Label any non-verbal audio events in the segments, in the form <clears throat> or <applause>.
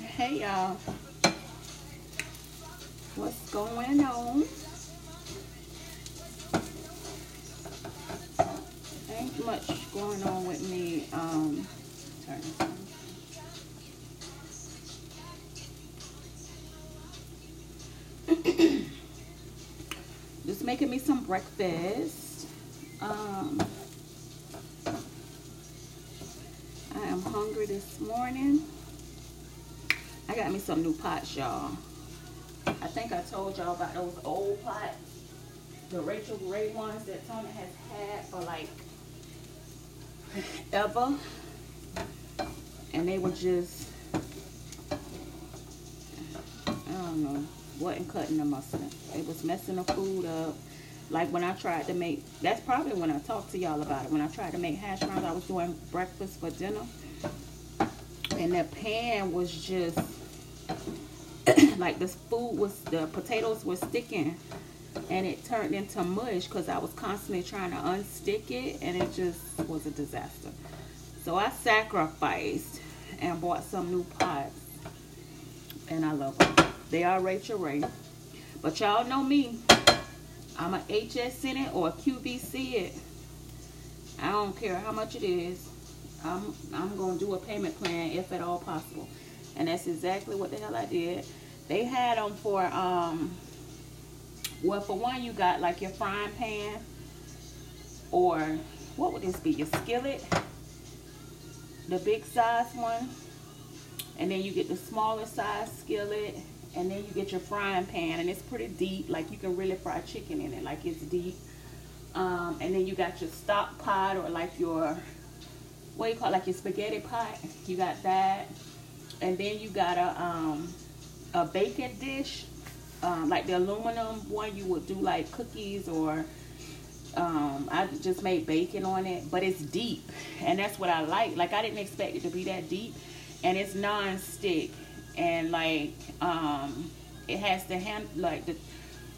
Hey y'all. What's going on? Ain't much going on with me. Um, on. Just making me some breakfast. Um, I am hungry this morning. I got me some new pots, y'all. I think I told y'all about those old pots. The Rachael Ray ones that Tony has had for like ever. And they were just, I don't know, wasn't cutting the mustard. It was messing the food up. Like when I tried to make, that's probably when I talked to y'all about it. When I tried to make hash browns, I was doing breakfast for dinner. And the pan was just, <coughs> like the food was, the potatoes were sticking. And it turned into mush because I was constantly trying to unstick it. And it just was a disaster. So I sacrificed and bought some new pots. And I love them. They are Rachael Ray. But y'all know me. I'm a HSN it or a QVC it. I don't care how much it is. I'm I'm gonna do a payment plan if at all possible. And that's exactly what the hell I did. They had them for um well for one you got like your frying pan or what would this be? Your skillet. The big size one. And then you get the smaller size skillet and then you get your frying pan and it's pretty deep like you can really fry chicken in it like it's deep um, and then you got your stock pot or like your what do you call it like your spaghetti pot you got that and then you got a um, a baking dish um, like the aluminum one you would do like cookies or um, I just made bacon on it but it's deep and that's what I like. Like I didn't expect it to be that deep and it's non-stick and like um it has the hand like the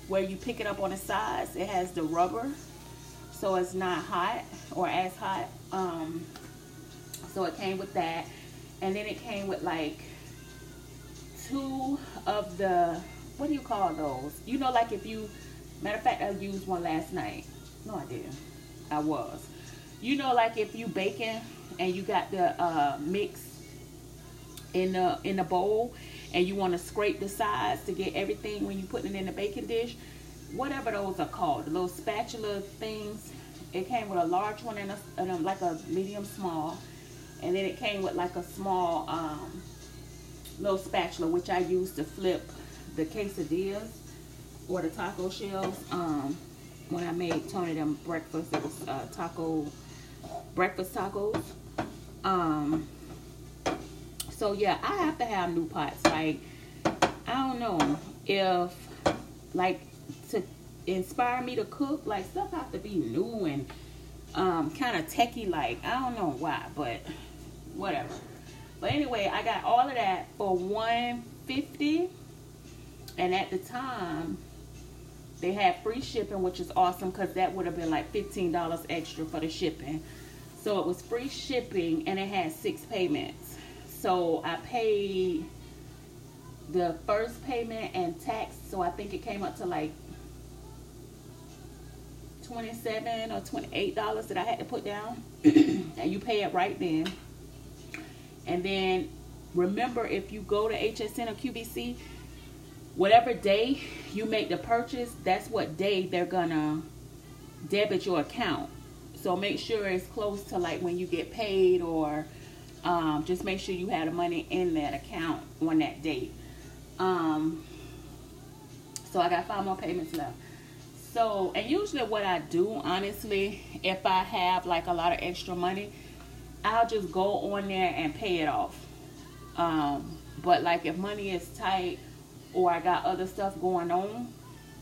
where you pick it up on the sides it has the rubber so it's not hot or as hot um so it came with that and then it came with like two of the what do you call those? You know like if you matter of fact i used one last night. No i didn't. I was. You know like if you baking and you got the uh mix in the in the bowl and you want to scrape the sides to get everything when you put it in the baking dish whatever those are called the little spatula things it came with a large one and, a, and a, like a medium small and then it came with like a small um, little spatula which I used to flip the quesadillas or the taco shells um, when I made Tony them breakfast it was uh, taco breakfast tacos um, so yeah, I have to have new pots. Like, I don't know if like to inspire me to cook, like stuff have to be new and um, kind of techie like. I don't know why, but whatever. But anyway, I got all of that for 150 and at the time they had free shipping, which is awesome because that would have been like $15 extra for the shipping. So it was free shipping and it had six payments. So I paid the first payment and tax. So I think it came up to like 27 or 28 dollars that I had to put down. <coughs> and you pay it right then. And then remember if you go to HSN or QVC, whatever day you make the purchase, that's what day they're gonna debit your account. So make sure it's close to like when you get paid or um, just make sure you have the money in that account on that date. Um, so I got five more payments left. So, and usually what I do, honestly, if I have like a lot of extra money, I'll just go on there and pay it off. Um, but like if money is tight or I got other stuff going on,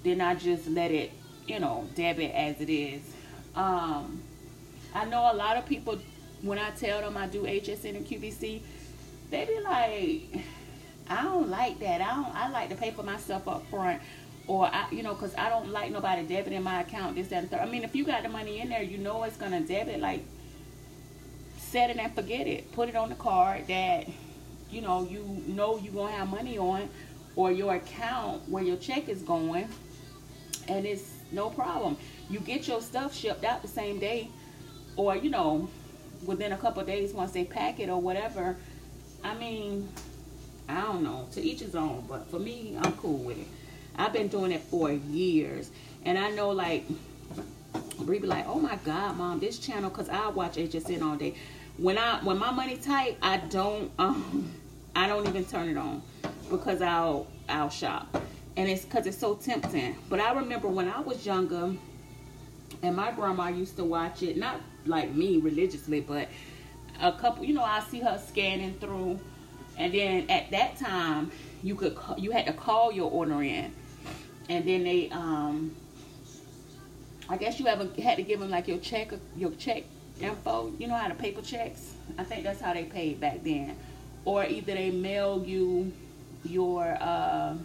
then I just let it, you know, debit as it is. Um, I know a lot of people when I tell them I do HSN and QVC, they be like, I don't like that. I don't. I like to pay for myself up front, or I, you know, cause I don't like nobody debiting my account. This, that, and third. I mean, if you got the money in there, you know it's gonna debit. Like, set it and forget it. Put it on the card that you know you know you're gonna have money on or your account where your check is going and it's no problem you get your stuff shipped out the same day or you know within a couple days once they pack it or whatever i mean i don't know to each his own but for me i'm cool with it i've been doing it for years and i know like Bree be like, oh my God, mom, this channel, cause I watch HSN all day. When I when my money tight, I don't um I don't even turn it on because I'll I'll shop. And it's cause it's so tempting. But I remember when I was younger and my grandma used to watch it, not like me religiously, but a couple, you know, I see her scanning through. And then at that time, you could you had to call your order in, and then they um I guess you ever had to give them like your check, your check info. You know how to paper checks? I think that's how they paid back then. Or either they mail you your, uh,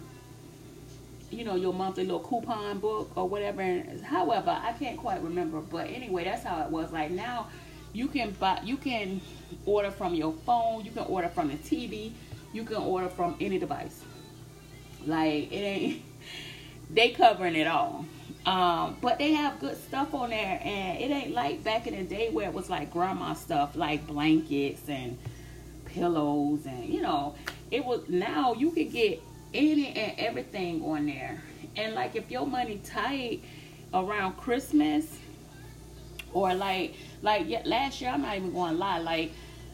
you know, your monthly little coupon book or whatever. However, I can't quite remember. But anyway, that's how it was. Like now, you can buy, you can order from your phone. You can order from the TV. You can order from any device. Like it ain't. <laughs> They covering it all. Um, but they have good stuff on there, and it ain't like back in the day where it was like grandma stuff, like blankets and pillows, and you know, it was now you can get any and everything on there. And like if your money tight around Christmas, or like like last year, I'm not even going to lie, like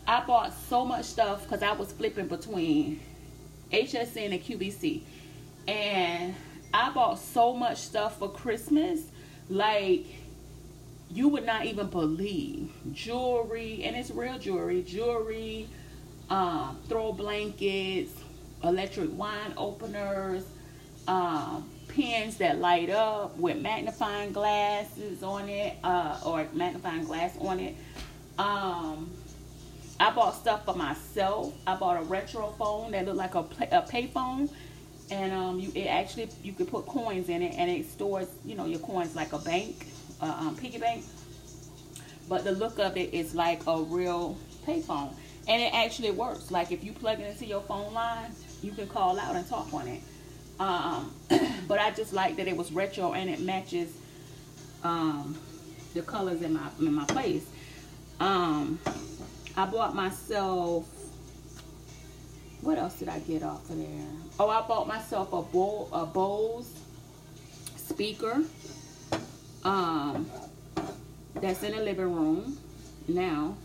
I bought so much stuff because I was flipping between HSN and QVC, and I bought so much stuff for Christmas, like you would not even believe. Jewelry, and it's real jewelry, jewelry, um, throw blankets, electric wine openers, um, pens that light up with magnifying glasses on it, uh, or magnifying glass on it. Um, I bought stuff for myself. I bought a retro phone that looked like a, a payphone and um, you it actually you could put coins in it and it stores you know your coins like a bank, uh, um, piggy bank. But the look of it is like a real payphone, and it actually works. Like if you plug it into your phone line, you can call out and talk on it. Um, <clears throat> but I just like that it was retro and it matches um, the colors in my in my place. Um, I bought myself what else did I get off of there? Oh, I bought myself a bowl, a Bose speaker. Um, that's in the living room. Now,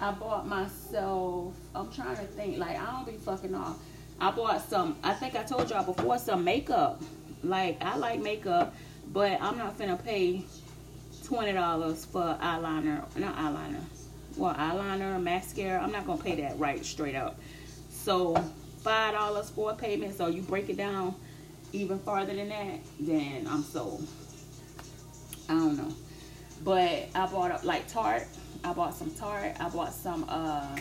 I bought myself. I'm trying to think. Like I don't be fucking off. I bought some. I think I told y'all before some makeup. Like I like makeup, but I'm not finna pay twenty dollars for eyeliner. Not eyeliner. Well, eyeliner, mascara. I'm not gonna pay that right straight up. So five dollars for a payment. So you break it down even farther than that, then I'm sold. I don't know. But I bought up like Tarte. I bought some Tarte. I bought some uh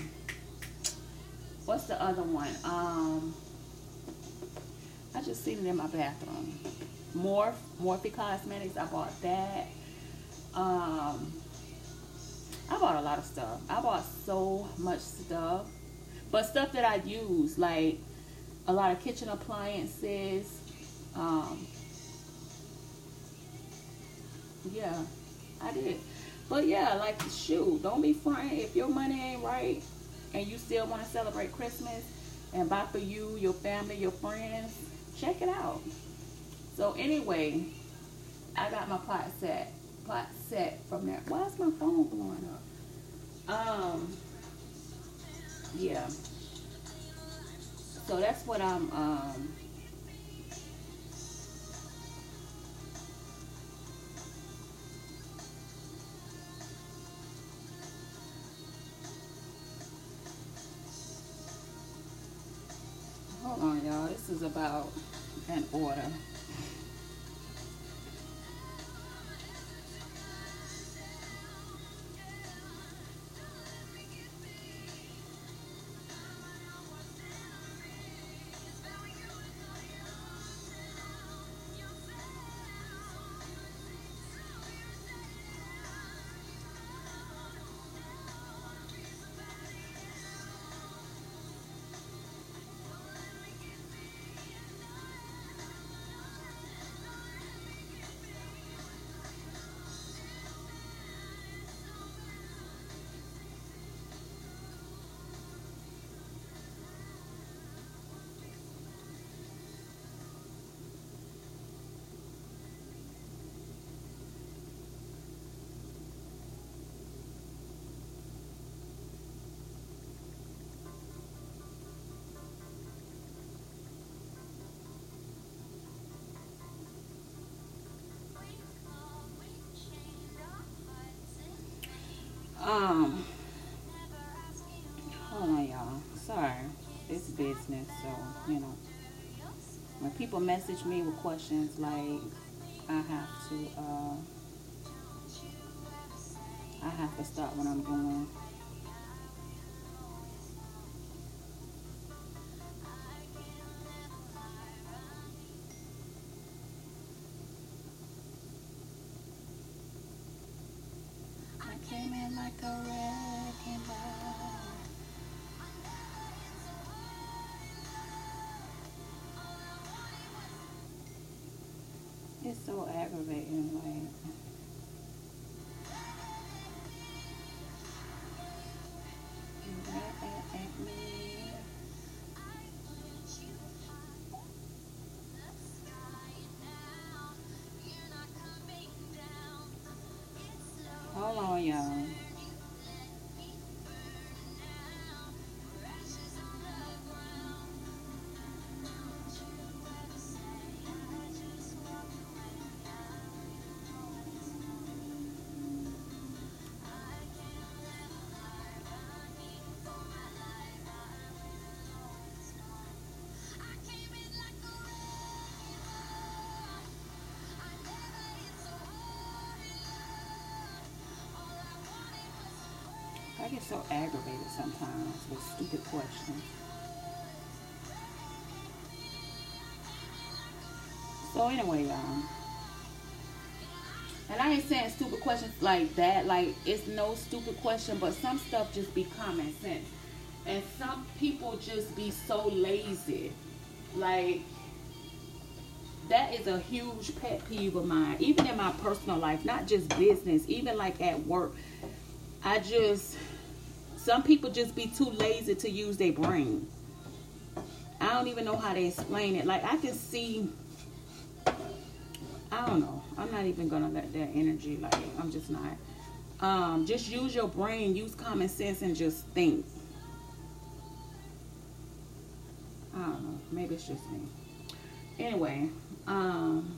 what's the other one? Um I just seen it in my bathroom. Morphe, Morphe Cosmetics. I bought that. Um I bought a lot of stuff. I bought so much stuff. But stuff that I use, like a lot of kitchen appliances. Um, yeah, I did. But yeah, like shoot, don't be fronting if your money ain't right and you still want to celebrate Christmas and buy for you, your family, your friends. Check it out. So anyway, I got my pot set, pot set from there. Why is my phone blowing up? Um, yeah. So that's what I'm, um, hold on y'all, this is about an order. Um, hold on, y'all. Sorry, it's business, so you know. When people message me with questions like, I have to, uh, I have to stop what I'm doing. So aggravating, like. I get so aggravated sometimes with stupid questions. So anyway, y'all. And I ain't saying stupid questions like that. Like it's no stupid question, but some stuff just be common sense. And some people just be so lazy. Like that is a huge pet peeve of mine. Even in my personal life, not just business, even like at work. I just some people just be too lazy to use their brain. I don't even know how to explain it. Like I can see I don't know. I'm not even gonna let that energy like I'm just not. Um, just use your brain, use common sense and just think. I don't know. Maybe it's just me. Anyway, um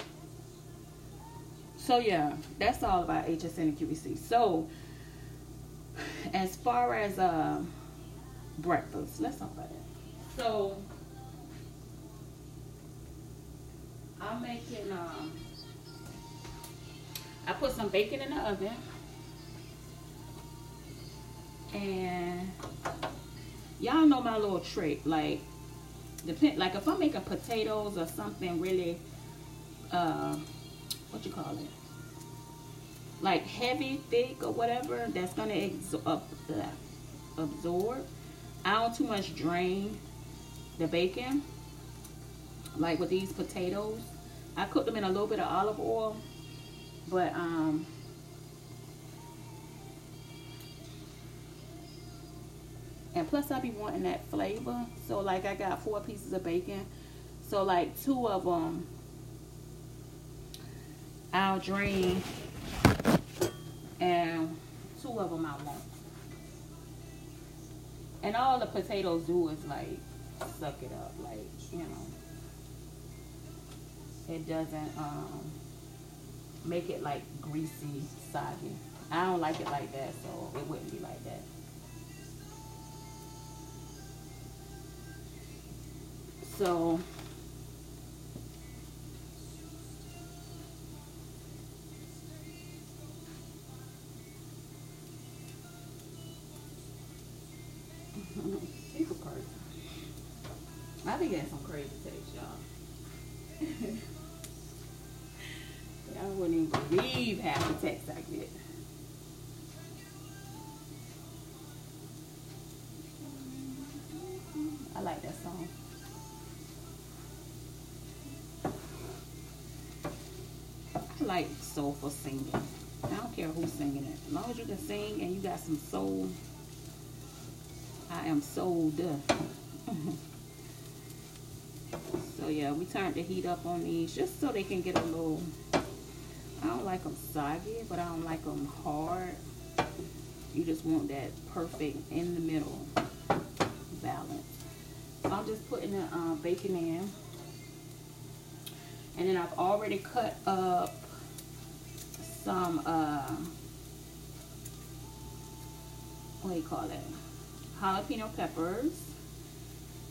so yeah, that's all about HSN and QVC. So as far as uh, breakfast, let's talk about that. So I'm making. Um, I put some bacon in the oven, and y'all know my little trick. Like, depend. Like if I'm making potatoes or something really, uh, what you call it? Like heavy, thick, or whatever that's gonna absorb. absorb. I don't too much drain the bacon. Like with these potatoes, I cook them in a little bit of olive oil, but um. And plus I be wanting that flavor. So like I got four pieces of bacon. So like two of them I'll drain and two of them I won't. And all the potatoes do is like suck it up, like you know. It doesn't um, make it like greasy, soggy. I don't like it like that, so it wouldn't be like that. So be getting some crazy taste, y'all. <laughs> y'all wouldn't even believe half the text I get. I like that song. I like soulful singing. I don't care who's singing it. As long as you can sing and you got some soul I am sold. <laughs> yeah, we turned the heat up on these just so they can get a little, I don't like them soggy, but I don't like them hard. You just want that perfect in the middle balance. I'm just putting the uh, bacon in. And then I've already cut up some uh, what do you call it? Jalapeno peppers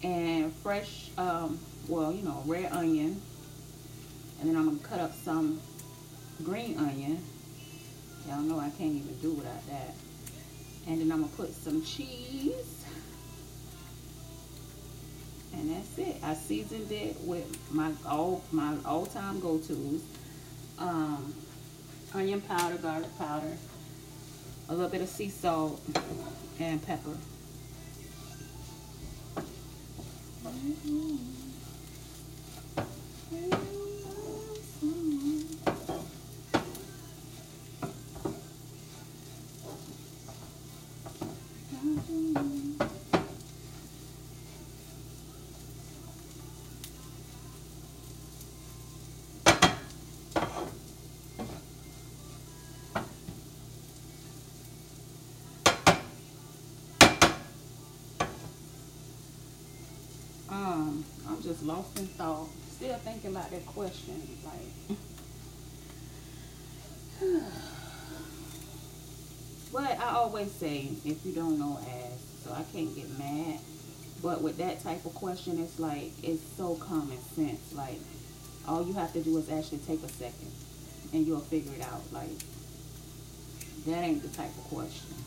and fresh, um, well, you know, red onion. And then I'm gonna cut up some green onion. Y'all know I can't even do without that. And then I'm gonna put some cheese. And that's it. I seasoned it with my all my all-time go-tos. Um, onion powder, garlic powder, a little bit of sea salt, and pepper. Mm -hmm. Lost in thought. Still thinking about that question. Like, <sighs> but I always say, if you don't know, ask. So I can't get mad. But with that type of question, it's like, it's so common sense. Like, all you have to do is actually take a second and you'll figure it out. Like, that ain't the type of question.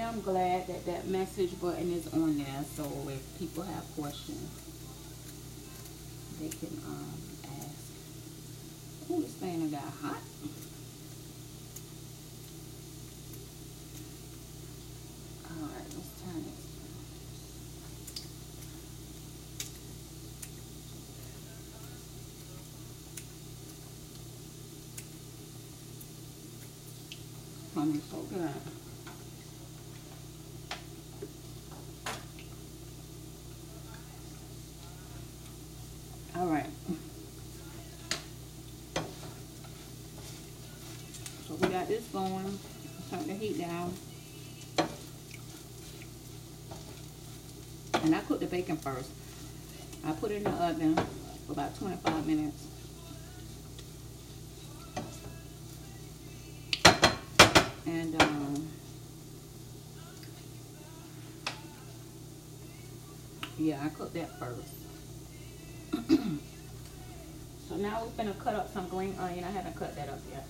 Am glad that that message button is on there. So if people have questions, they can um, ask. Oh, this thing got hot. Alright, let's turn. Honey, so good. All right. So we got this going. Turn the heat down. And I cook the bacon first. I put it in the oven for about 25 minutes. And um, yeah, I cooked that first. <clears throat> so now we're gonna cut up some green onion. I haven't cut that up yet.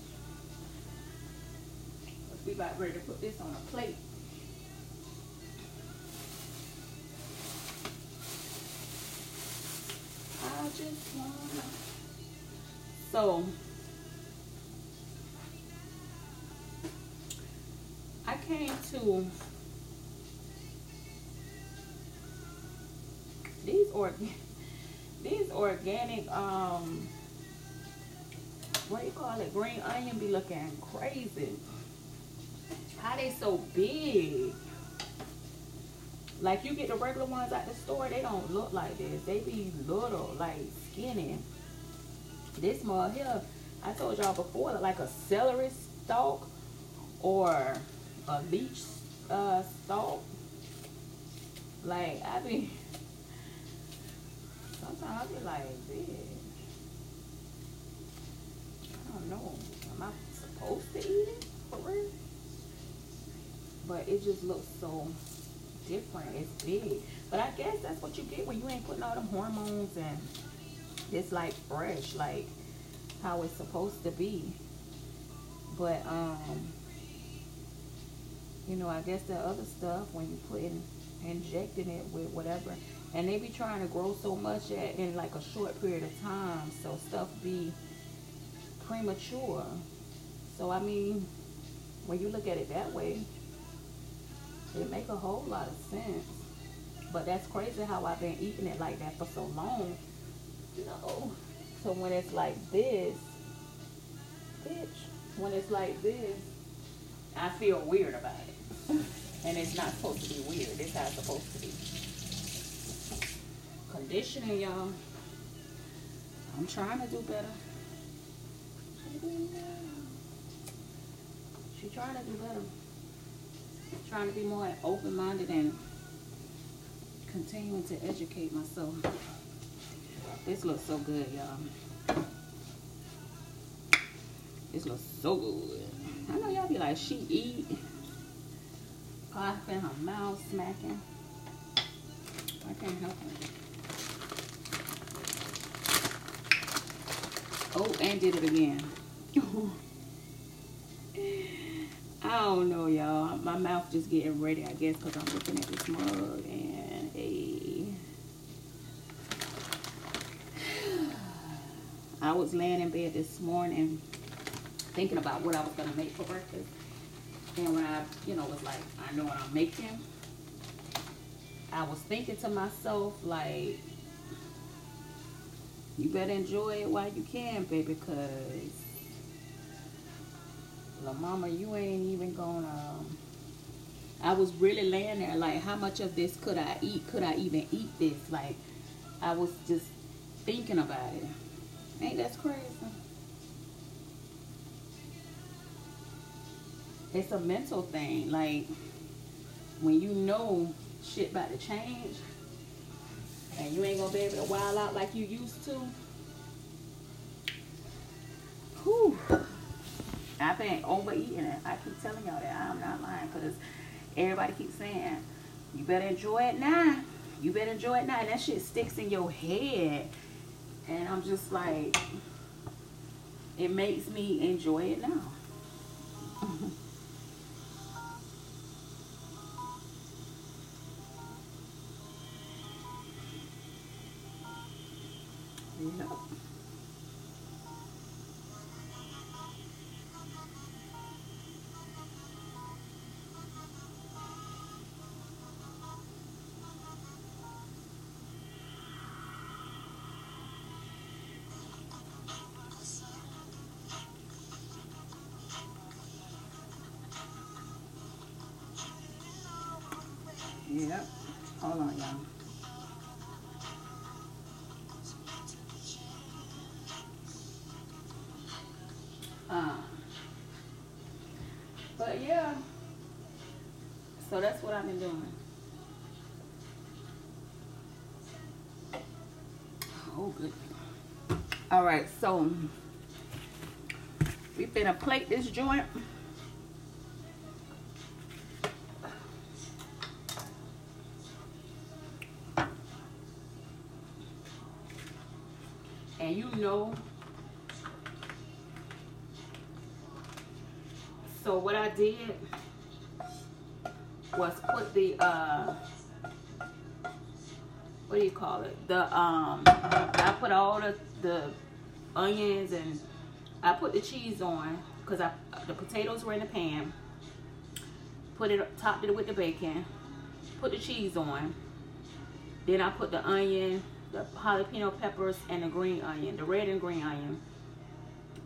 Be about ready to put this on a plate. So I came to these organic <laughs> these organic, um, what do you call it? Green onion be looking crazy. How they so big? Like you get the regular ones at the store, they don't look like this. They be little, like skinny. This mug here, I told y'all before, like a celery stalk or a leech uh, stalk. Like I be Sometimes I be like, bitch. I don't know. Am I supposed to eat it for real? But it just looks so different. It's big. But I guess that's what you get when you ain't putting all them hormones and it's like fresh, like how it's supposed to be. But um you know, I guess the other stuff when you put in injecting it with whatever and they be trying to grow so much at, in like a short period of time so stuff be premature so I mean when you look at it that way it make a whole lot of sense. But that's crazy how I've been eating it like that for so long. You know so when it's like this bitch when it's like this I feel weird about it. <laughs> And it's not supposed to be weird. It's how it's supposed to be. Conditioning, y'all. I'm trying to do better. She trying to do better. Trying to be more open-minded and continuing to educate myself. This looks so good, y'all. This looks so good. I know y'all be like, she eat. Coughing, her mouth smacking. I can't help it. Oh, and did it again. <laughs> I don't know, y'all. My mouth just getting ready, I guess, because I'm looking at this mug and a. <sighs> I was laying in bed this morning thinking about what I was gonna make for breakfast. And when I, you know, was like, I know what I'm making, I was thinking to myself, like, you better enjoy it while you can, baby, because La Mama, you ain't even gonna. Um, I was really laying there, like, how much of this could I eat? Could I even eat this? Like, I was just thinking about it. Ain't that crazy? It's a mental thing. Like, when you know shit about to change, and you ain't gonna be able to wild out like you used to. Whew. I've been overeating it. I keep telling y'all that. I'm not lying because everybody keeps saying, you better enjoy it now. You better enjoy it now. And that shit sticks in your head. And I'm just like, it makes me enjoy it now. <laughs> Yeah. Yep. Hold on, y'all. Um, but yeah, so that's what I've been doing. Oh, good. All right, so we finna plate this joint. So what I did was put the uh what do you call it? The um I put all the the onions and I put the cheese on because I the potatoes were in the pan. Put it topped it with the bacon. Put the cheese on. Then I put the onion, the jalapeno peppers, and the green onion, the red and green onion,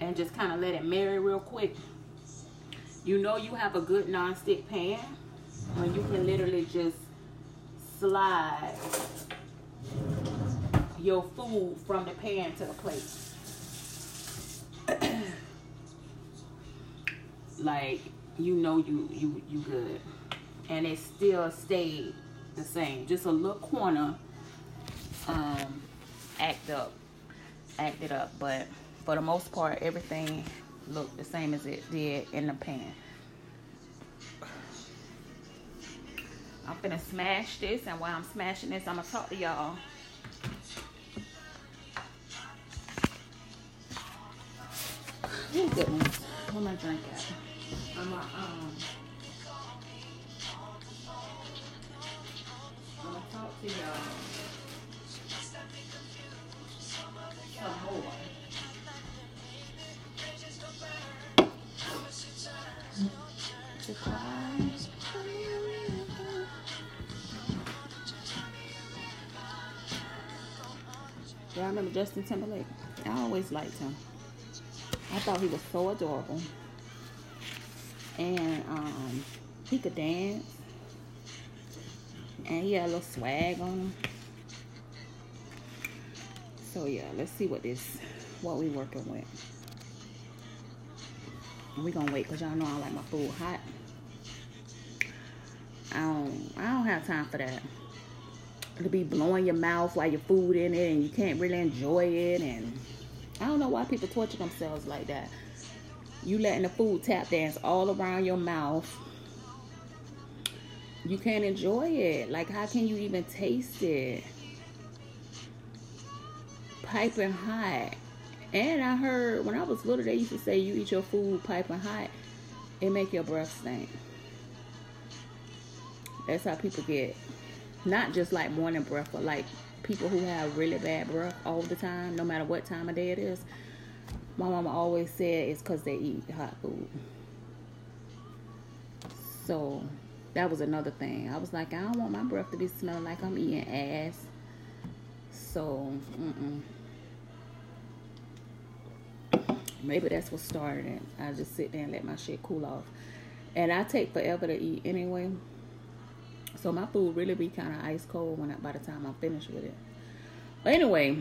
and just kind of let it marry real quick. You know you have a good non-stick pan when you can literally just slide your food from the pan to the plate. <clears throat> like you know you you you good. And it still stayed the same. Just a little corner um act up acted up but for the most part everything looked the same as it did in the pan. I'm gonna smash this and while I'm smashing this, I'm gonna talk to y'all. Oh goodness, what am I at? I'm gonna, um, I'm gonna talk to y'all more. Y'all remember Justin Timberlake? I always liked him. I thought he was so adorable. And um, he could dance. And he had a little swag on him. So yeah, let's see what this, what we working with. we gonna wait because y'all know I like my food hot. I don't, I don't have time for that. to be blowing your mouth while your food in it and you can't really enjoy it and I don't know why people torture themselves like that. You letting the food tap dance all around your mouth. You can't enjoy it. Like how can you even taste it? Piping hot. And I heard when I was little they used to say you eat your food piping hot, it make your breath stink. That's how people get not just like morning breath, but like people who have really bad breath all the time, no matter what time of day it is. My mama always said it's because they eat hot food. So that was another thing. I was like, I don't want my breath to be smelling like I'm eating ass. So, mm-mm. Maybe that's what started it. I just sit there and let my shit cool off. And I take forever to eat anyway. So my food really be kind of ice cold when I, by the time I'm finished with it. Anyway,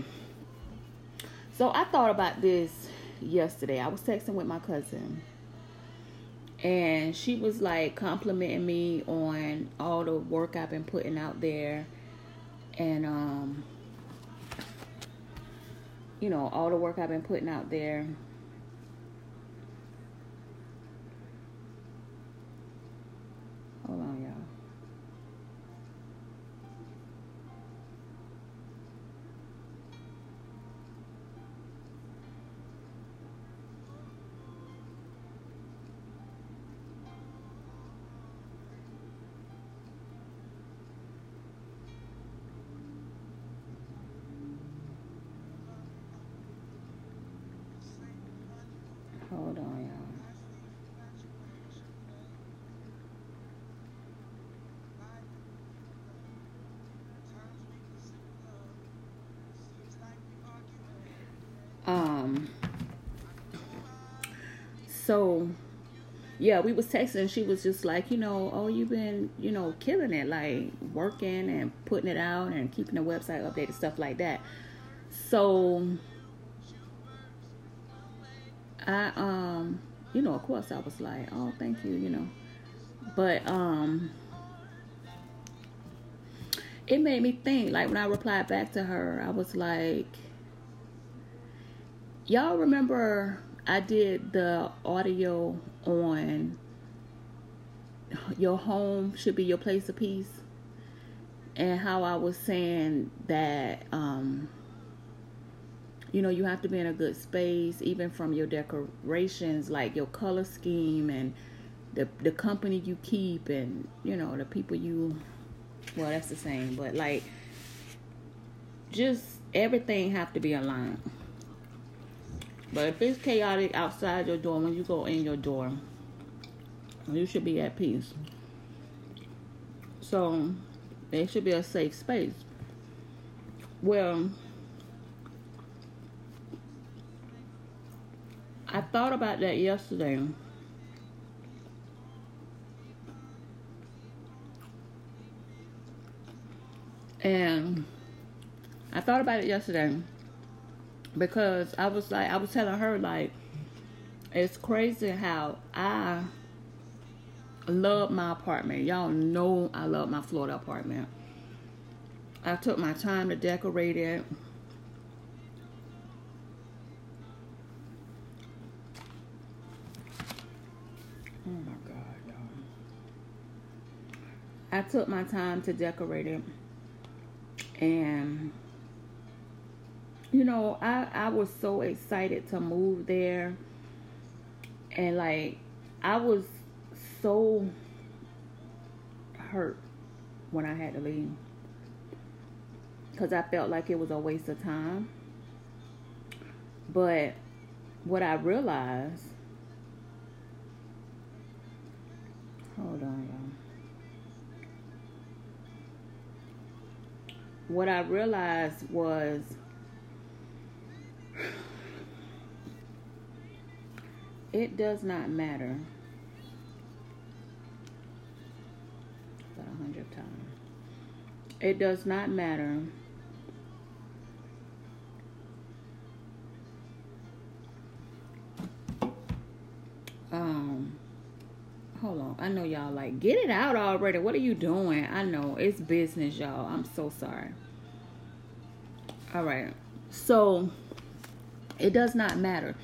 so I thought about this yesterday. I was texting with my cousin. And she was like complimenting me on all the work I've been putting out there. And um you know, all the work I've been putting out there. Hold on, y'all. Hold on, y'all. Um. So, yeah, we was texting. She was just like, you know, oh, you've been, you know, killing it, like working and putting it out and keeping the website updated, stuff like that. So, I um you know of course I was like oh thank you you know but um it made me think like when I replied back to her I was like y'all remember I did the audio on your home should be your place of peace and how I was saying that um you know you have to be in a good space even from your decorations like your color scheme and the the company you keep and you know the people you well that's the same but like just everything have to be aligned but if it's chaotic outside your door when you go in your door you should be at peace. So it should be a safe space. Well I thought about that yesterday. And I thought about it yesterday because I was like, I was telling her, like, it's crazy how I love my apartment. Y'all know I love my Florida apartment. I took my time to decorate it. Oh my God. I took my time to decorate it. And, you know, I, I was so excited to move there. And, like, I was so hurt when I had to leave. Because I felt like it was a waste of time. But what I realized Hold on, y'all. What I realized was it does not matter. About a hundred times. It does not matter. Um, hold on. I know y'all like get it out already. What are you doing? I know it's business, y'all. I'm so sorry. All right. So it does not matter.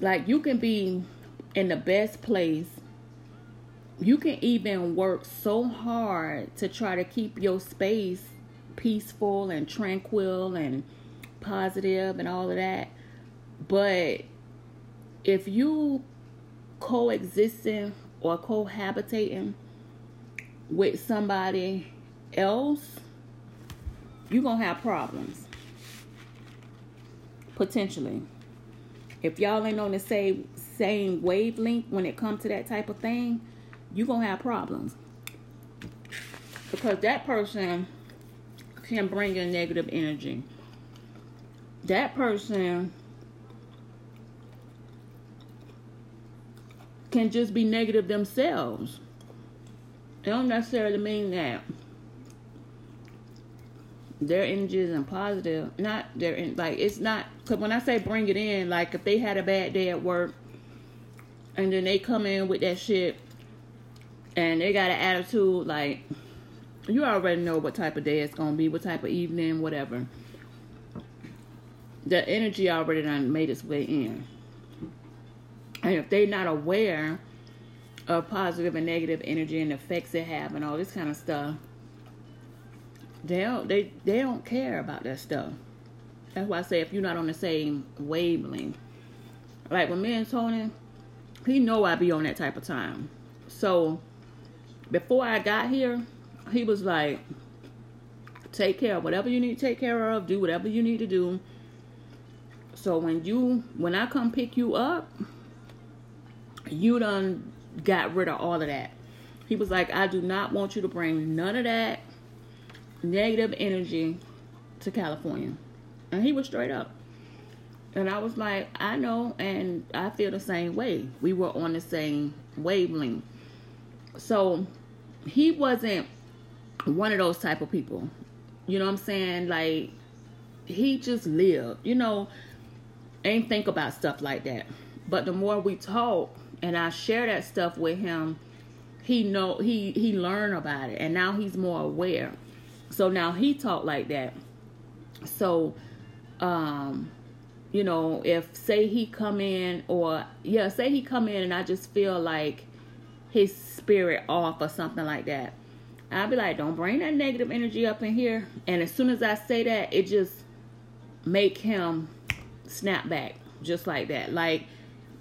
Like you can be in the best place. You can even work so hard to try to keep your space peaceful and tranquil and positive and all of that. But if you coexisting or cohabitating with somebody else, you're going to have problems. Potentially. If y'all ain't on the same same wavelength when it comes to that type of thing, you're to have problems. Because that person can bring in negative energy. That person can just be negative themselves. It don't necessarily mean that their energy isn't positive. Not their like it's not because when I say bring it in, like if they had a bad day at work and then they come in with that shit and they got an attitude like you already know what type of day it's gonna be, what type of evening, whatever. The energy already done made its way in. And if they're not aware of positive and negative energy and effects it have and all this kind of stuff, they don't they they don't care about that stuff. That's why I say if you're not on the same wavelength. Like with me and Tony, he know I be on that type of time. So before I got here, he was like, take care of whatever you need to take care of, do whatever you need to do. So when you when I come pick you up, you done got rid of all of that. He was like, I do not want you to bring none of that negative energy to California. And he was straight up. And I was like, I know, and I feel the same way. We were on the same wavelength. So he wasn't one of those type of people. You know what I'm saying? Like, he just lived, you know, ain't think about stuff like that. But the more we talk, and I share that stuff with him, he know he he learned about it and now he's more aware. So now he talk like that. So um you know, if say he come in or yeah, say he come in and I just feel like his spirit off or something like that. I'll be like, don't bring that negative energy up in here. And as soon as I say that, it just make him snap back just like that. Like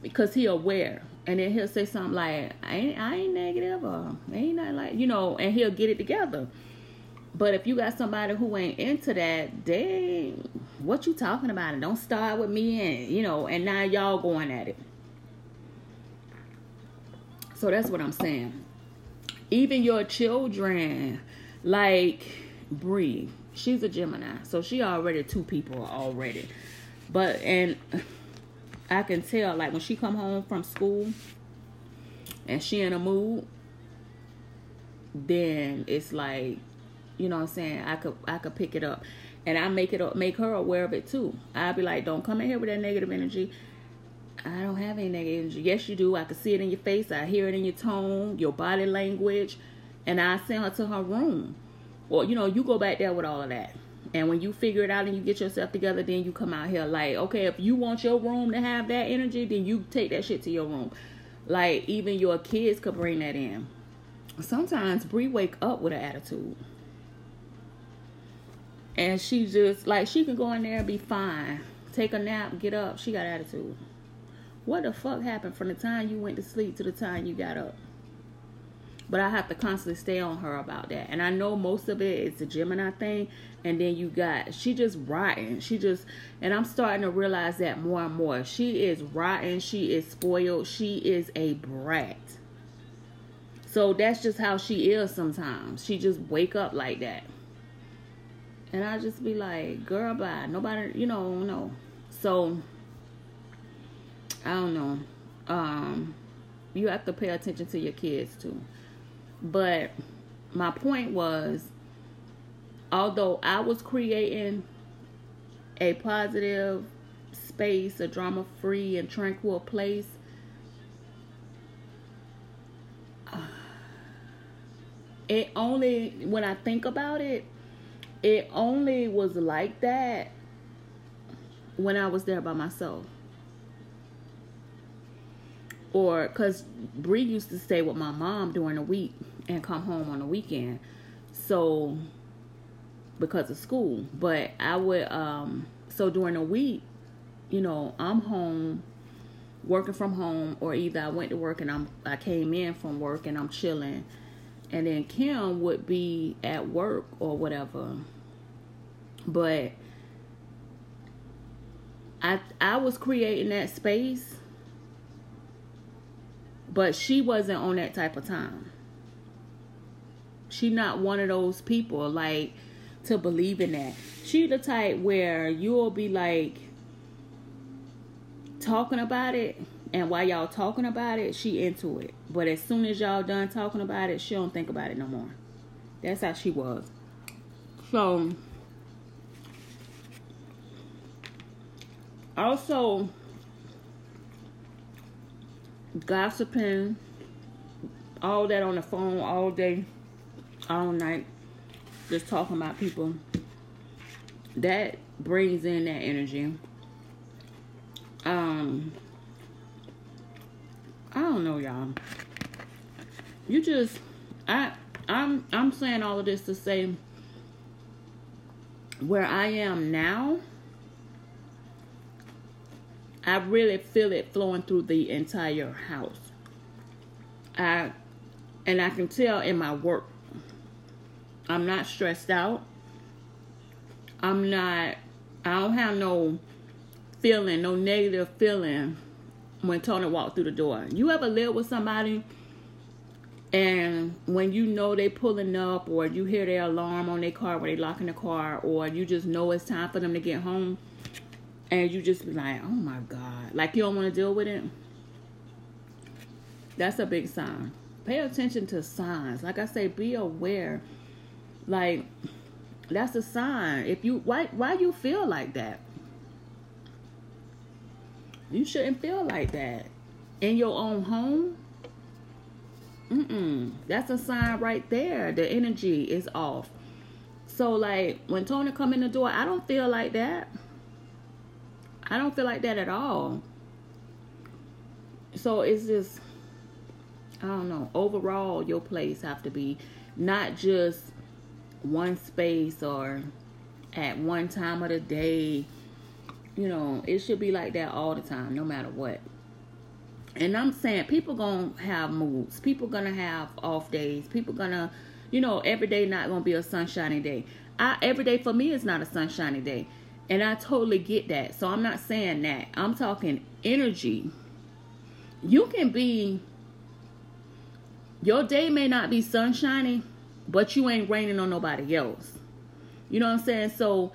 because he aware and then he'll say something like, I ain't, I ain't negative or ain't not like, you know, and he'll get it together. But if you got somebody who ain't into that, they, what you talking about? And don't start with me and, you know, and now y'all going at it. So that's what I'm saying. Even your children, like Bree, she's a Gemini. So she already two people already. But, and I can tell like when she come home from school and she in a mood, then it's like, you know what I'm saying, I could I could pick it up. And I make it make her aware of it too. I'll be like, don't come in here with that negative energy. I don't have any negative energy. Yes, you do. I can see it in your face. I hear it in your tone, your body language. And I send her to her room. Well, you know, you go back there with all of that. And when you figure it out and you get yourself together, then you come out here like, okay, if you want your room to have that energy, then you take that shit to your room. Like even your kids could bring that in. Sometimes Bree wake up with an attitude. And she just like she can go in there and be fine. Take a nap, get up, she got attitude. What the fuck happened from the time you went to sleep to the time you got up? But I have to constantly stay on her about that. And I know most of it is a Gemini thing. And then you got, she just rotten. She just, and I'm starting to realize that more and more. She is rotten. She is spoiled. She is a brat. So that's just how she is sometimes. She just wake up like that. And I just be like, girl, bye. Nobody, you know, no. So, I don't know. Um, you have to pay attention to your kids too. But my point was, although I was creating a positive space, a drama free and tranquil place, <sighs> it only when I think about it, it only was like that when I was there by myself. Or because Bree used to stay with my mom during the week and come home on the weekend. So because of school. But I would um so during the week, you know, I'm home working from home or either I went to work and I'm I came in from work and I'm chilling and then Kim would be at work or whatever. But I I was creating that space but she wasn't on that type of time. She not one of those people like to believe in that. She the type where you'll be like talking about it and while y'all talking about it, she into it. But as soon as y'all done talking about it, she don't think about it no more. That's how she was. So also gossiping all that on the phone all day all night just talking about people that brings in that energy um I don't know y'all you just I I'm I'm saying all of this to say where I am now I really feel it flowing through the entire house. I and I can tell in my work. I'm not stressed out. I'm not I don't have no feeling, no negative feeling when Tony walked through the door. You ever live with somebody and when you know they pulling up or you hear their alarm on their car when they locking the car or you just know it's time for them to get home and you just be like, oh my God. Like you don't want to deal with it. That's a big sign. Pay attention to signs. Like I say, be aware. Like that's a sign. If you why why you feel like that? You shouldn't feel like that. In your own home? Mm-mm. That's a sign right there. The energy is off. So like when Tony come in the door, I don't feel like that. I don't feel like that at all. So it's just, I don't know. Overall, your place have to be not just one space or at one time of the day. You know, it should be like that all the time, no matter what. And I'm saying people gonna have moods. People gonna have off days. People gonna, you know, every day not gonna be a sunshiny day. I every day for me is not a sunshiny day. And I totally get that. So I'm not saying that. I'm talking energy. You can be, your day may not be sunshiny, but you ain't raining on nobody else. You know what I'm saying? So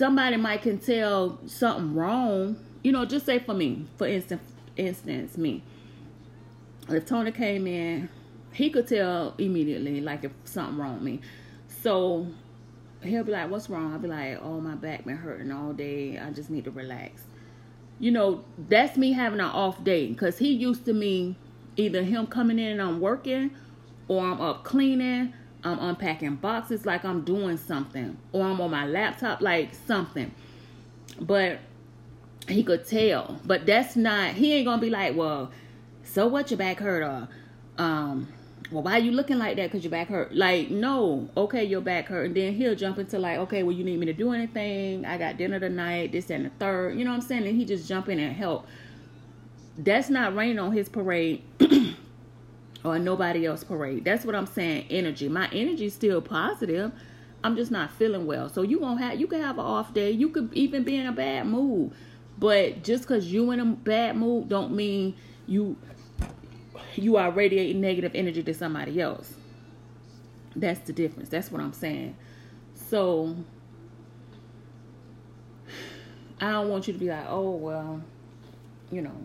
somebody might can tell something wrong. You know, just say for me, for instance, instance, me. If Tony came in, he could tell immediately, like if something wrong with me. So he'll be like, "What's wrong?" I'll be like, "Oh, my back been hurting all day. I just need to relax." You know, that's me having an off day because he used to me either him coming in and I'm working, or I'm up cleaning, I'm unpacking boxes like I'm doing something, or I'm on my laptop like something. But he could tell, but that's not. He ain't gonna be like, "Well, so what? Your back hurt?" or um well, why are you looking like that? Because your back hurt. Like, no, okay, your back hurt. And then he'll jump into like, okay, well, you need me to do anything? I got dinner tonight, this and the third. You know what I'm saying? And he just jump in and help. That's not rain on his parade <clears throat> or nobody else parade. That's what I'm saying. Energy. My energy is still positive. I'm just not feeling well. So you won't have you can have an off day. You could even be in a bad mood. But just because you in a bad mood don't mean you you are radiating negative energy to somebody else. That's the difference. That's what I'm saying. So I don't want you to be like, oh well, you know,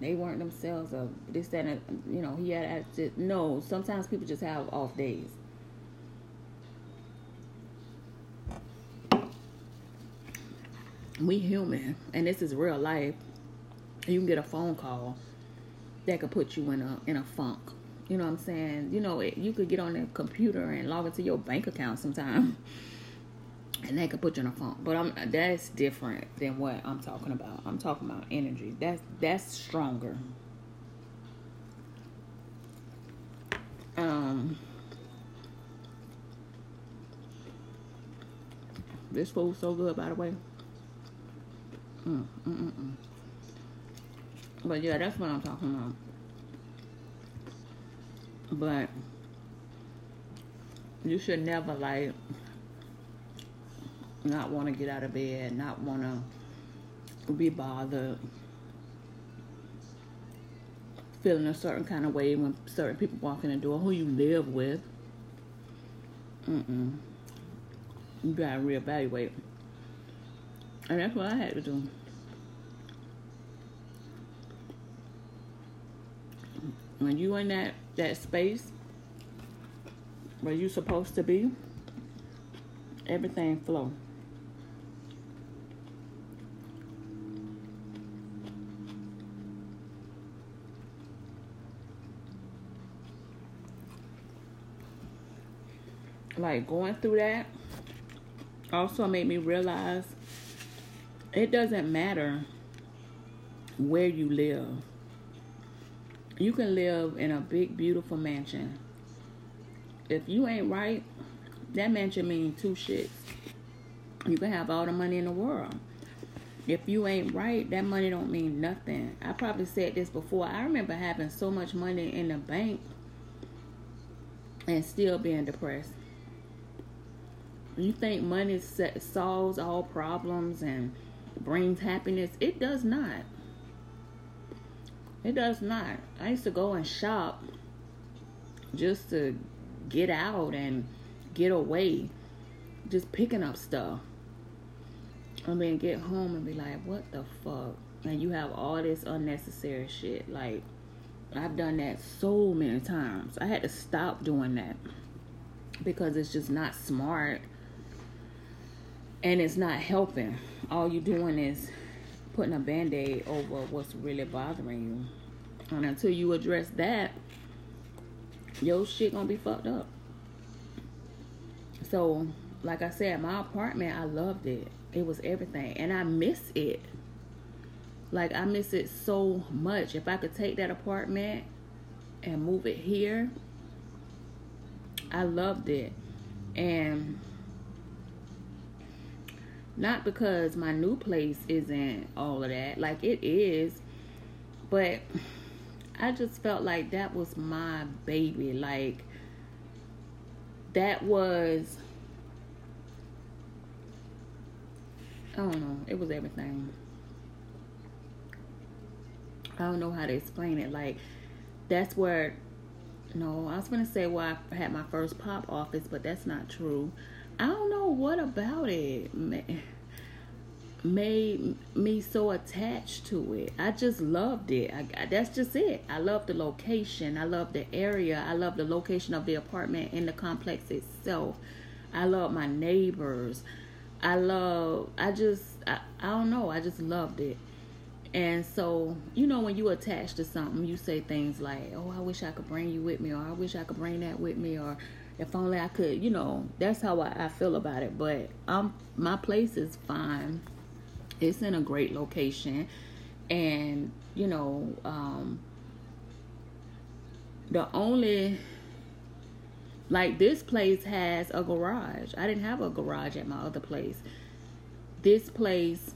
they weren't themselves or this, that, and you know, he had attitude. No, sometimes people just have off days. We human, and this is real life. You can get a phone call that could put you in a in a funk You know what I'm saying? You know, it, you could get on the computer and log into your bank account sometime, <laughs> and they could put you on a phone. But I'm that's different than what I'm talking about. I'm talking about energy. That's that's stronger. Um. This food's so good, by the way. Mm, mm, mm, mm. But yeah, that's what I'm talking about. But you should never like not want to get out of bed, not want to be bothered, feeling a certain kind of way when certain people walk in the door who you live with. Mm-mm. You gotta reevaluate. And that's what I had to do. When you in that that space where you supposed to be, everything flow. Like going through that also made me realize it doesn't matter where you live you can live in a big, beautiful mansion. If you ain't right, that mansion means two shits. You can have all the money in the world. If you ain't right, that money don't mean nothing. I probably said this before. I remember having so much money in the bank and still being depressed. You think money solves all problems and brings happiness? It does not. It does not. I used to go and shop just to get out and get away, just picking up stuff. And then get home and be like, what the fuck? And you have all this unnecessary shit. Like, I've done that so many times. I had to stop doing that because it's just not smart and it's not helping. All you're doing is putting a band-aid over what's really bothering you. And until you address that, your shit gonna be fucked up. So, like I said, my apartment, I loved it. It was everything. And I miss it. Like I miss it so much. If I could take that apartment and move it here, I loved it. And not because my new place isn't all of that. Like it is. But I just felt like that was my baby. Like that was I don't know. It was everything. I don't know how to explain it. Like that's where no, I was gonna say why I had my first pop office, but that's not true. I don't know what about it made me so attached to it. I just loved it. I, that's just it. I love the location. I love the area. I love the location of the apartment and the complex itself. I love my neighbors. I love, I just, I, I don't know. I just loved it. And so, you know, when you attach to something, you say things like, oh, I wish I could bring you with me, or I wish I could bring that with me, or if only I could, you know, that's how I, I feel about it. But um, my place is fine. It's in a great location, and you know, um, the only like this place has a garage. I didn't have a garage at my other place. This place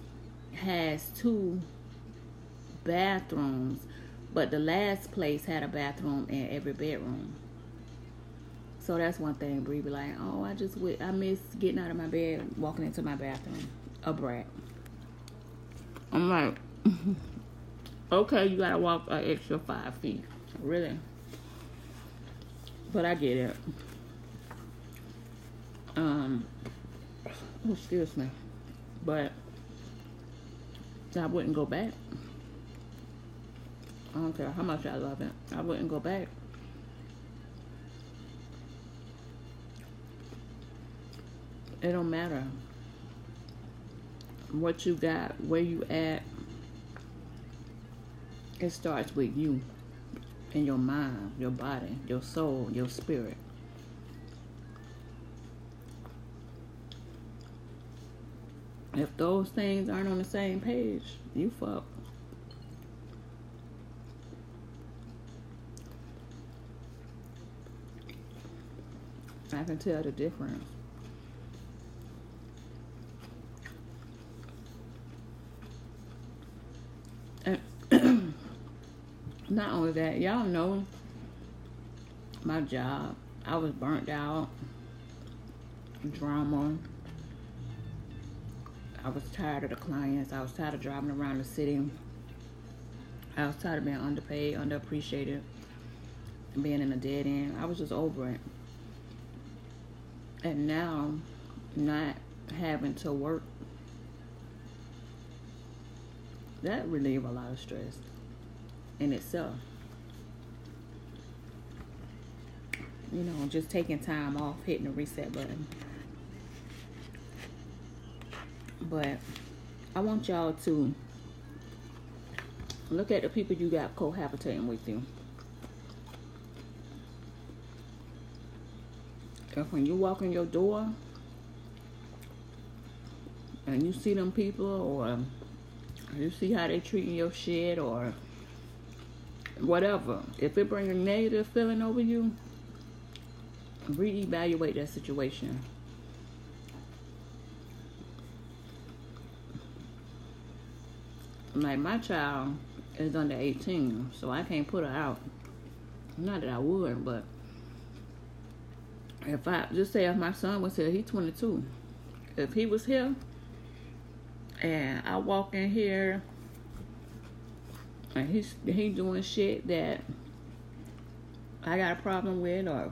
has two bathrooms, but the last place had a bathroom in every bedroom. So that's one thing. Bree be like, oh, I just I miss getting out of my bed, walking into my bathroom. A brat. I'm like, <laughs> okay, you gotta walk an extra five feet. Really? But I get it. Um, excuse me. But I wouldn't go back. I don't care how much I love it. I wouldn't go back. It don't matter what you got, where you at. It starts with you. in your mind, your body, your soul, your spirit. If those things aren't on the same page, you fuck. I can tell the difference. And not only that, y'all know my job. I was burnt out, drama. I was tired of the clients. I was tired of driving around the city. I was tired of being underpaid, underappreciated, being in a dead end. I was just over it. And now, not having to work, that relieved a lot of stress in itself. You know, just taking time off, hitting the reset button. But I want y'all to look at the people you got cohabitating with you. If when you walk in your door and you see them people or you see how they treating your shit or whatever, if it brings a negative feeling over you, reevaluate that situation. Like my child is under 18, so I can't put her out. Not that I would, but if I just say if my son was here, he's 22. If he was here and I walk in here and he's he doing shit that I got a problem with or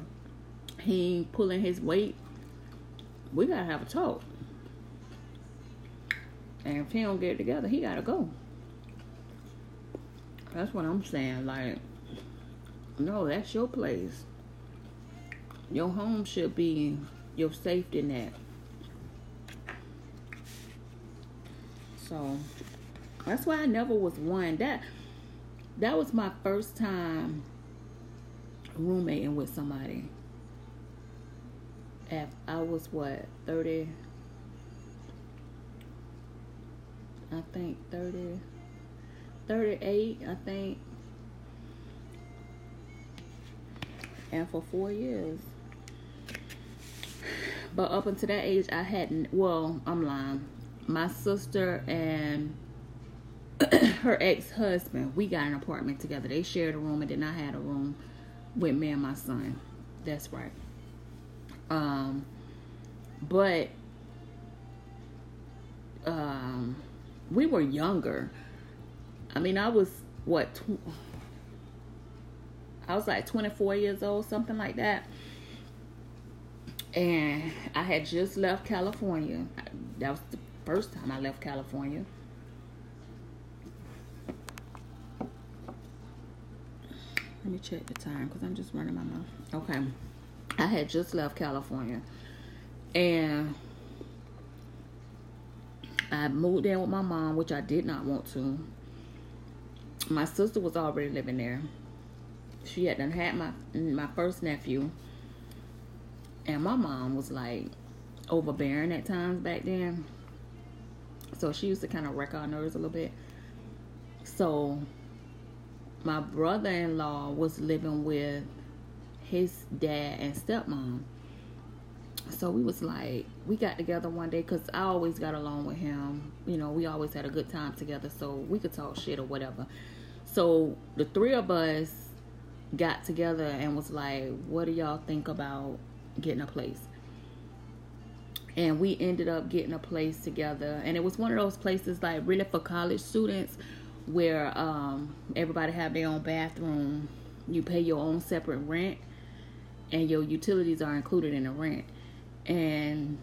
he pulling his weight, we gotta have a talk. And if he don't get it together, he gotta go. That's what I'm saying. Like, no, that's your place. Your home should be your safety net. So that's why I never was one that that was my first time roommating with somebody. At I was what, 30 I think 30 38, I think. And for 4 years. But up until that age, I hadn't. Well, I'm lying. My sister and <coughs> her ex-husband, we got an apartment together. They shared a room, and then I had a room with me and my son. That's right. Um, but um, we were younger. I mean, I was what? Tw- I was like 24 years old, something like that and I had just left California. That was the first time I left California. Let me check the time because I'm just running my mouth. Okay. I had just left California. And I moved in with my mom, which I did not want to. My sister was already living there. She had done had my my first nephew and my mom was like overbearing at times back then. So she used to kind of wreck our nerves a little bit. So my brother in law was living with his dad and stepmom. So we was like, we got together one day because I always got along with him. You know, we always had a good time together, so we could talk shit or whatever. So the three of us got together and was like, what do y'all think about getting a place. And we ended up getting a place together. And it was one of those places like really for college students where um, everybody have their own bathroom. You pay your own separate rent and your utilities are included in the rent. And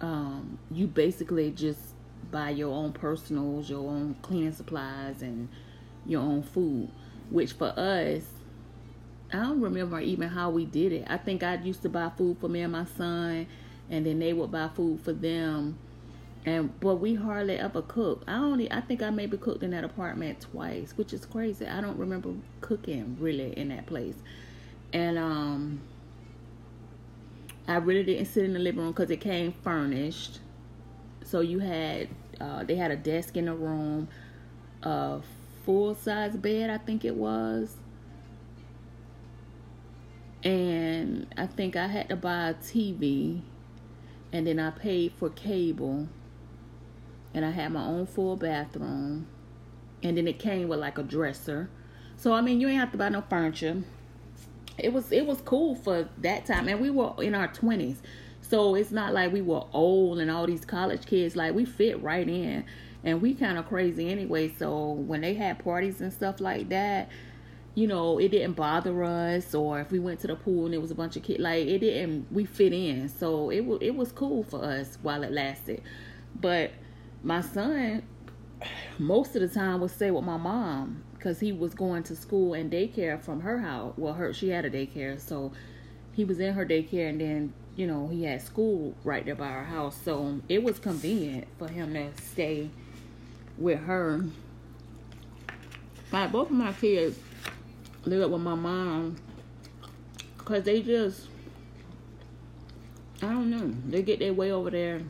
um, you basically just buy your own personals, your own cleaning supplies, and your own food. Which for us, I don't remember even how we did it. I think I used to buy food for me and my son, and then they would buy food for them. And but we hardly ever cook. I only I think I maybe cooked in that apartment twice, which is crazy. I don't remember cooking really in that place, and um, I really didn't sit in the living room because it came furnished. So you had uh, they had a desk in the room, a full size bed I think it was, and I think I had to buy a TV, and then I paid for cable and I had my own full bathroom. And then it came with like a dresser. So I mean, you ain't have to buy no furniture. It was it was cool for that time, and we were in our twenties, so it's not like we were old and all these college kids. Like we fit right in, and we kind of crazy anyway. So when they had parties and stuff like that, you know, it didn't bother us. Or if we went to the pool and it was a bunch of kids, like it didn't. We fit in, so it was it was cool for us while it lasted. But my son most of the time would stay with my mom because he was going to school and daycare from her house. Well, her she had a daycare, so he was in her daycare, and then you know he had school right there by our house, so it was convenient for him to stay with her. Like both of my kids live with my mom because they just I don't know they get their way over there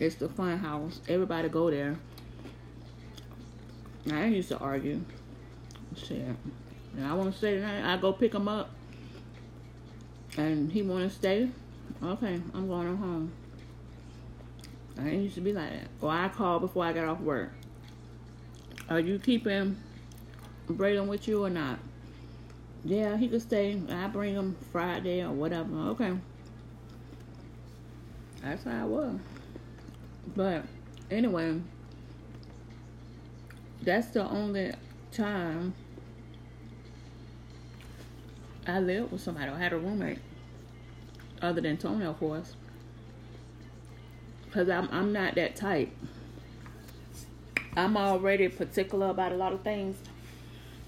it's the fun house. Everybody go there. I used to argue. Shit. And I want to stay tonight. I go pick him up. And he want to stay. Okay, I'm going on home. I used to be like that. Or I call before I got off work. Are you keeping Braden with you or not? Yeah, he could stay. I bring him Friday or whatever. Okay. That's how I was. But anyway, that's the only time I lived with somebody. I had a roommate, other than Tony, of course, because I'm I'm not that type. I'm already particular about a lot of things,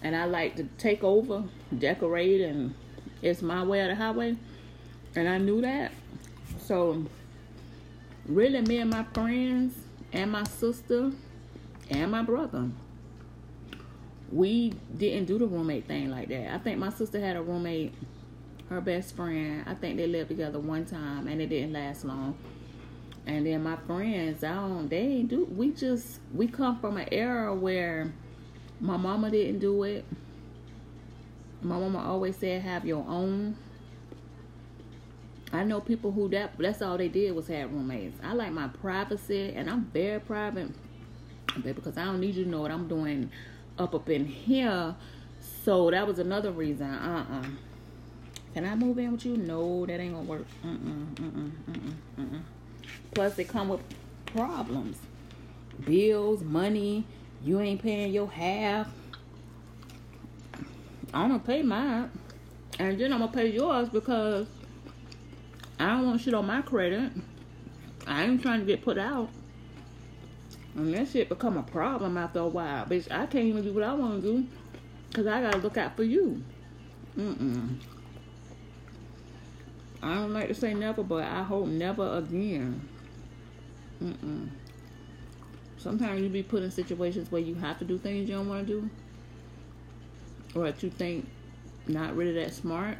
and I like to take over, decorate, and it's my way or the highway. And I knew that, so really me and my friends and my sister and my brother we didn't do the roommate thing like that. I think my sister had a roommate her best friend. I think they lived together one time and it didn't last long. And then my friends i don't they do we just we come from an era where my mama didn't do it. My mama always said have your own I know people who that that's all they did was have roommates. I like my privacy, and I'm very private, because I don't need you to know what I'm doing up up in here. So that was another reason. Uh uh Can I move in with you? No, that ain't gonna work. Mm mm mm mm mm Plus, they come with problems, bills, money. You ain't paying your half. I'm gonna pay mine, and then I'm gonna pay yours because I don't want shit on my credit. I ain't trying to get put out. And that shit become a problem after a while. Bitch, I can't even do what I want to do. Because I got to look out for you. Mm-mm. I don't like to say never, but I hope never again. Mm-mm. Sometimes you be put in situations where you have to do things you don't want to do. Or that you think not really that smart.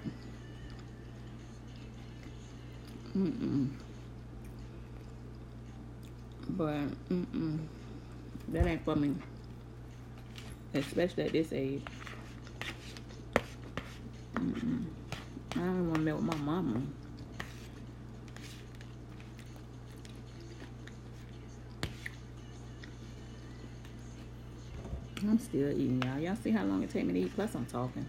Mm-mm. But, mm-mm. That ain't for me. Especially at this age. Mm-mm. I don't want to with my mama. I'm still eating, y'all. Y'all see how long it take me to eat? Plus, I'm talking.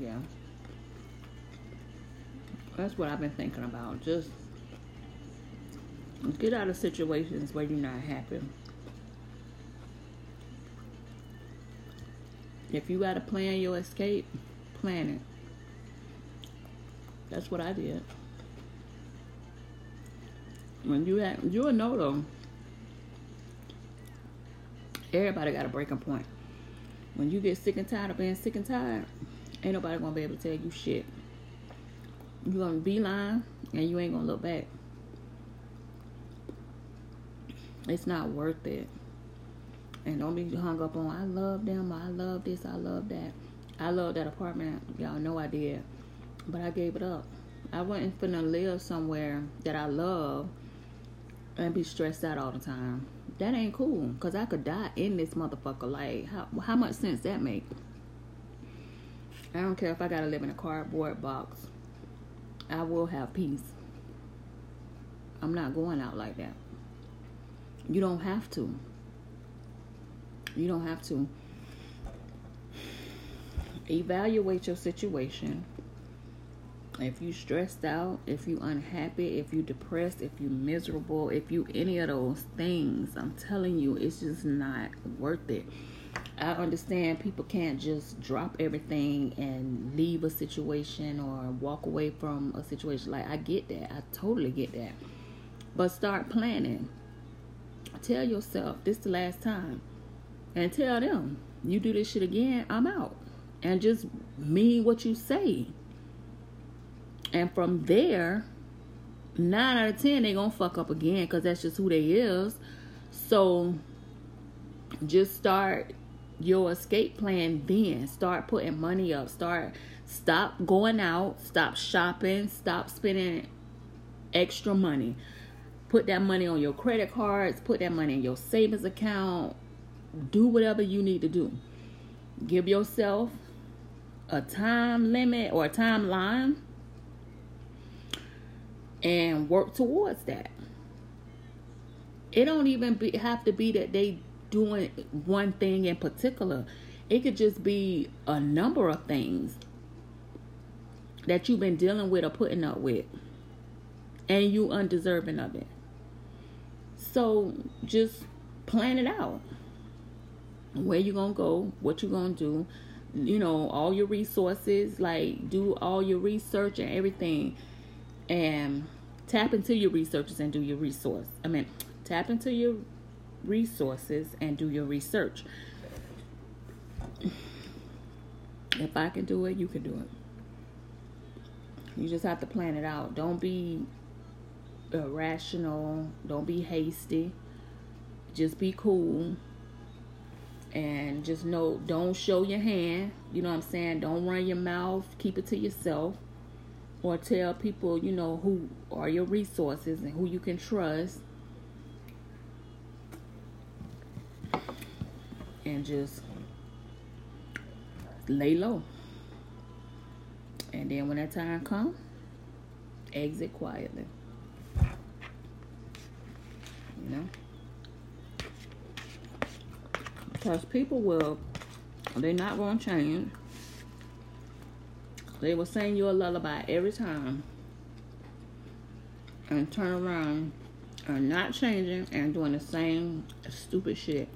Yeah. That's what I've been thinking about. Just get out of situations where you're not happy. If you got to plan your escape, plan it. That's what I did. When you have, you'll know though. Everybody got a breaking point. When you get sick and tired of being sick and tired, Ain't nobody gonna be able to tell you shit. You're gonna be lying and you ain't gonna look back. It's not worth it. And don't be hung up on I love them, I love this, I love that. I love that apartment. Y'all know I did. But I gave it up. I wasn't finna live somewhere that I love and be stressed out all the time. That ain't cool. Cause I could die in this motherfucker. Like how how much sense that make? I don't care if I gotta live in a cardboard box. I will have peace. I'm not going out like that. You don't have to. You don't have to. Evaluate your situation. If you stressed out, if you unhappy, if you depressed, if you miserable, if you any of those things, I'm telling you, it's just not worth it. I understand people can't just drop everything and leave a situation or walk away from a situation. Like I get that. I totally get that. But start planning. Tell yourself this is the last time. And tell them, you do this shit again, I'm out. And just mean what you say. And from there, nine out of ten they gonna fuck up again because that's just who they is. So just start your escape plan then. Start putting money up. Start stop going out. Stop shopping. Stop spending extra money. Put that money on your credit cards. Put that money in your savings account. Do whatever you need to do. Give yourself a time limit or a timeline and work towards that. It don't even be, have to be that they doing one thing in particular. It could just be a number of things that you've been dealing with or putting up with, and you undeserving of it. So just plan it out. Where you gonna go? What you gonna do? You know, all your resources. Like do all your research and everything, and tap into your researches and do your resource. I mean, tap into your resources and do your research. If I can do it, you can do it. You just have to plan it out. Don't be irrational. Don't be hasty. Just be cool. And just know, don't show your hand. You know what I'm saying? Don't run your mouth. Keep it to yourself. Or tell people, you know, who are your resources and who you can trust and just lay low. And then when that time comes, exit quietly. You know? Because people will, they're not going to change. They will sing you a lullaby every time and turn around and not changing and doing the same stupid shit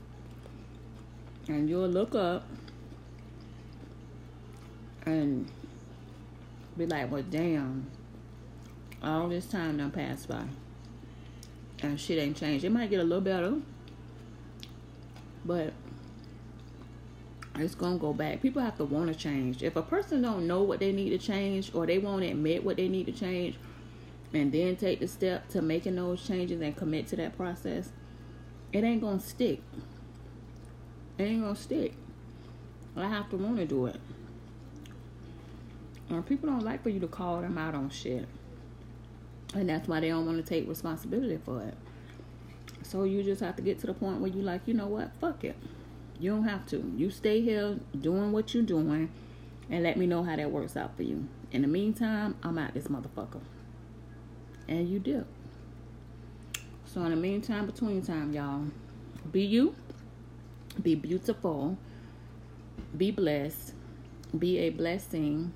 and you'll look up and be like, well, damn, all this time done passed by. And shit ain't changed. It might get a little better, but it's gonna go back. People have to want to change. If a person don't know what they need to change or they won't admit what they need to change and then take the step to making those changes and commit to that process, it ain't gonna stick ain't gonna stick. I have to want to do it. Or people don't like for you to call them out on shit. And that's why they don't want to take responsibility for it. So you just have to get to the point where you like, you know what? Fuck it. You don't have to. You stay here doing what you're doing and let me know how that works out for you. In the meantime, I'm out this motherfucker. And you do. So in the meantime, between time, y'all, be you be beautiful, be blessed, be a blessing,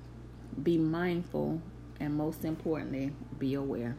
be mindful, and most importantly, be aware.